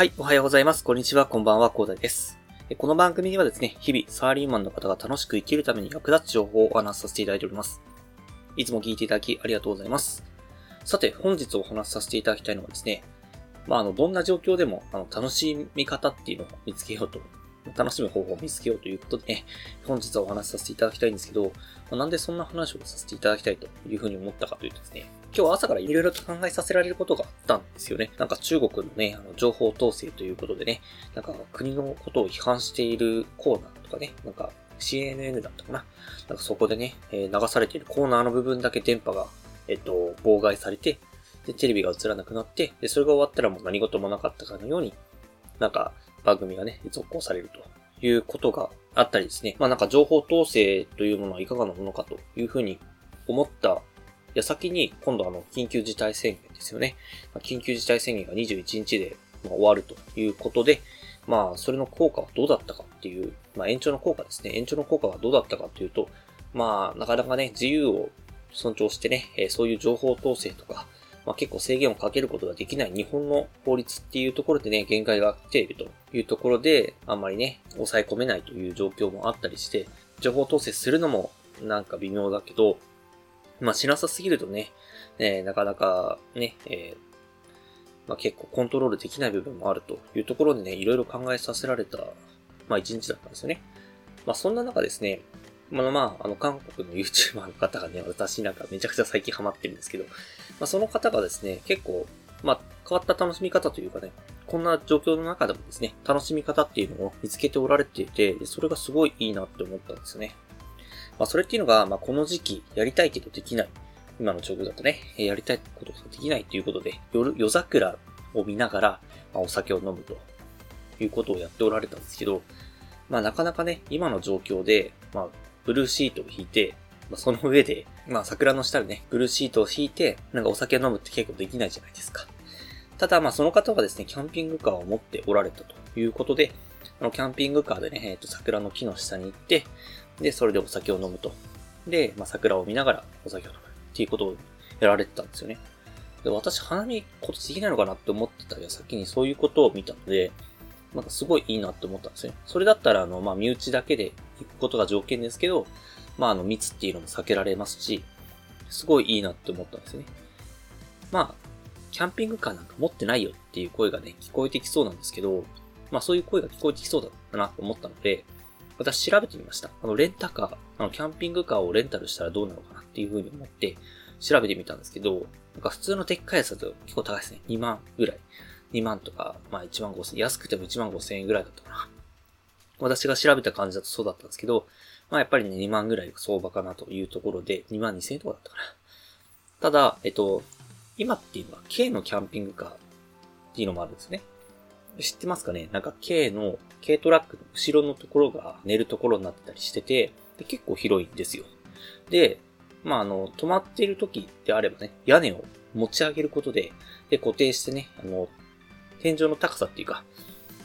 はい、おはようございます。こんにちは、こんばんは、コーダイです。この番組ではですね、日々、サラリーマンの方が楽しく生きるために役立つ情報をお話しさせていただいております。いつも聞いていただきありがとうございます。さて、本日お話しさせていただきたいのはですね、まあ、あの、どんな状況でも、あの、楽しみ方っていうのを見つけようと楽しむ方法を見つけようということでね、本日はお話しさせていただきたいんですけど、なんでそんな話をさせていただきたいというふうに思ったかというとですね、今日朝から色々と考えさせられることがあったんですよね。なんか中国のね、あの情報統制ということでね、なんか国のことを批判しているコーナーとかね、なんか CNN だったかな。なんかそこでね、え、流されているコーナーの部分だけ電波が、えっと、妨害されて、で、テレビが映らなくなって、で、それが終わったらもう何事もなかったかのように、なんか番組がね、続行されるということがあったりですね。まあなんか情報統制というものはいかがなものかというふうに思った矢先に今度あの緊急事態宣言ですよね。緊急事態宣言が21日で終わるということで、まあそれの効果はどうだったかっていう、まあ延長の効果ですね。延長の効果はどうだったかというと、まあなかなかね、自由を尊重してね、そういう情報統制とか、まあ、結構制限をかけることができない日本の法律っていうところでね、限界が来ているというところで、あんまりね、抑え込めないという状況もあったりして、情報統制するのもなんか微妙だけど、まあ、しなさすぎるとね、えー、なかなかね、えー、まあ、結構コントロールできない部分もあるというところでね、いろいろ考えさせられた、まあ、一日だったんですよね。まあ、そんな中ですね、まあまあ、あの、韓国の YouTuber の方がね、私なんかめちゃくちゃ最近ハマってるんですけど、まあその方がですね、結構、まあ変わった楽しみ方というかね、こんな状況の中でもですね、楽しみ方っていうのを見つけておられていて、それがすごいいいなって思ったんですよね。まあそれっていうのが、まあこの時期やりたいけどできない。今の状況だとね、やりたいことができないということで、夜、夜桜を見ながら、まあ、お酒を飲むということをやっておられたんですけど、まあなかなかね、今の状況で、まあブルーシートを引いて、まあ、その上で、まあ桜の下でね、ブルーシートを引いて、なんかお酒飲むって結構できないじゃないですか。ただ、まあその方はですね、キャンピングカーを持っておられたということで、あの、キャンピングカーでね、えっ、ー、と、桜の木の下に行って、で、それでお酒を飲むと。で、まあ桜を見ながらお酒を飲むっていうことをやられてたんですよね。で、私、花見今年できないのかなって思ってた矢先にそういうことを見たので、なんかすごいいいなって思ったんですね。それだったら、あの、まあ、身内だけで行くことが条件ですけど、まあ、あの、密っていうのも避けられますし、すごいいいなって思ったんですね。まあ、キャンピングカーなんか持ってないよっていう声がね、聞こえてきそうなんですけど、まあそういう声が聞こえてきそうだなと思ったので、私調べてみました。あの、レンタカー、あの、キャンピングカーをレンタルしたらどうなのかなっていうふうに思って調べてみたんですけど、なんか普通のでっかいやつだと結構高いですね。2万ぐらい。2万とか、まあ1万5千、安くても1万5千円ぐらいだったかな。私が調べた感じだとそうだったんですけど、まあやっぱりね、2万ぐらい相場かなというところで、2万2千円とかだったかな。ただ、えっと、今っていうのは K のキャンピングカーっていうのもあるんですね。知ってますかね？なんか K の、K トラックの後ろのところが寝るところになってたりしてて、で結構広いんですよ。で、まああの、止まっている時であればね、屋根を持ち上げることで、で、固定してね、あの、天井の高さっていうか、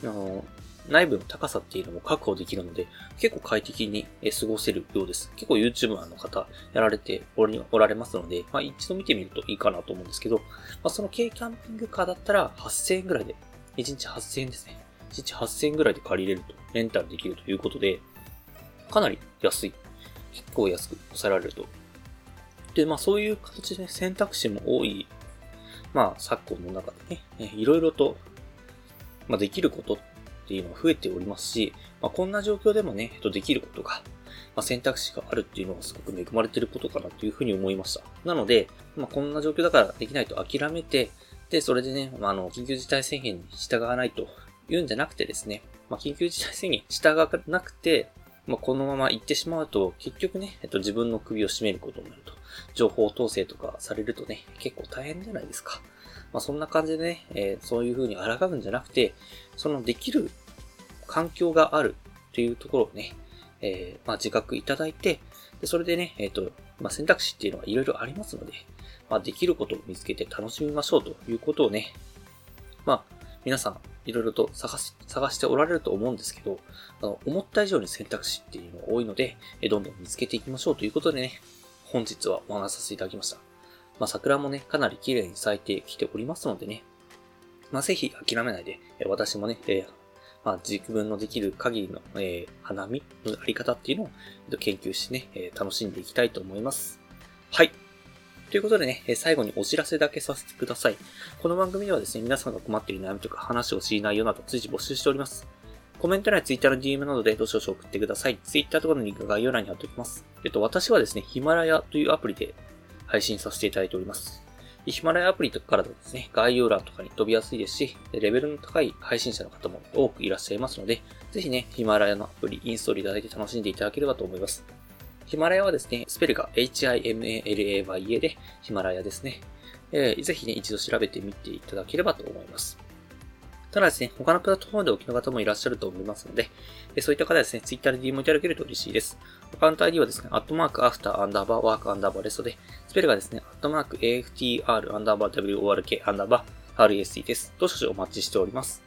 あの、内部の高さっていうのも確保できるので、結構快適に過ごせるようです。結構 YouTuber の方やられておられますので、まあ一度見てみるといいかなと思うんですけど、まあその軽キャンピングカーだったら8000円ぐらいで、1日8000円ですね。1日8000円ぐらいで借りれると、レンタルできるということで、かなり安い。結構安く抑えられると。で、まあそういう形で、ね、選択肢も多いまあ、昨今の中でね、いろいろと、まあ、できることっていうのが増えておりますし、まあ、こんな状況でもね、えっと、できることが、まあ、選択肢があるっていうのはすごく恵まれてることかなというふうに思いました。なので、まあ、こんな状況だからできないと諦めて、で、それでね、まあ、あの、緊急事態宣言に従わないと言うんじゃなくてですね、まあ、緊急事態宣言に従わなくて、まあ、このまま行ってしまうと、結局ね、えっと、自分の首を絞めることになると。情報統制とかされるとね、結構大変じゃないですか。まあ、そんな感じでね、えー、そういう風に抗うんじゃなくて、そのできる環境があるっていうところをね、えー、まあ、自覚いただいて、でそれでね、えっ、ー、と、まあ、選択肢っていうのはいろいろありますので、まあ、できることを見つけて楽しみましょうということをね、まあ、皆さん、いろいろと探し、探しておられると思うんですけど、あの、思った以上に選択肢っていうのが多いので、えどんどん見つけていきましょうということでね、本日はお話しさせていただきました。まあ、桜もね、かなり綺麗に咲いてきておりますのでね、まあ、ぜひ諦めないで、私もね、えー、まあ、自分のできる限りの、えー、花見のあり方っていうのを、研究してね、えー、楽しんでいきたいと思います。はい。ということでね、最後にお知らせだけさせてください。この番組ではですね、皆さんが困っている悩みとか話を知り内容など随時募集しております。コメント欄や Twitter の DM などでどしどし送ってください。Twitter とかのリンク概要欄に貼っておきます。えっと、私はですね、ヒマラヤというアプリで配信させていただいております。ヒマラヤアプリとかからですね、概要欄とかに飛びやすいですし、レベルの高い配信者の方も多くいらっしゃいますので、ぜひね、ヒマラヤのアプリインストールいただいて楽しんでいただければと思います。ヒマラヤはですね、スペルが HIMALAYA でヒマラヤですね。えー、ぜひね、一度調べてみていただければと思います。ただですね、他のプラットフォームでお聞きの方もいらっしゃると思いますので、そういった方はですね、Twitter で DM いただけると嬉しいです。アカウント ID はですね、アットマークアフターアンダーバーワークアンダーバーレストで、スペルがですね、アットマーク AFTR アンダーバー WORK アンダーバー RST です。どしどしお待ちしております。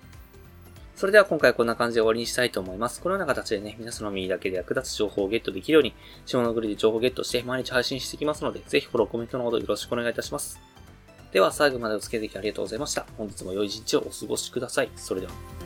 それでは今回こんな感じで終わりにしたいと思います。このような形でね、皆さんの耳だけで役立つ情報をゲットできるように、下のグリで情報をゲットして毎日配信していきますので、ぜひフォロー、コメントのほどよろしくお願いいたします。では最後までお付き合いできありがとうございました。本日も良い一日をお過ごしください。それでは。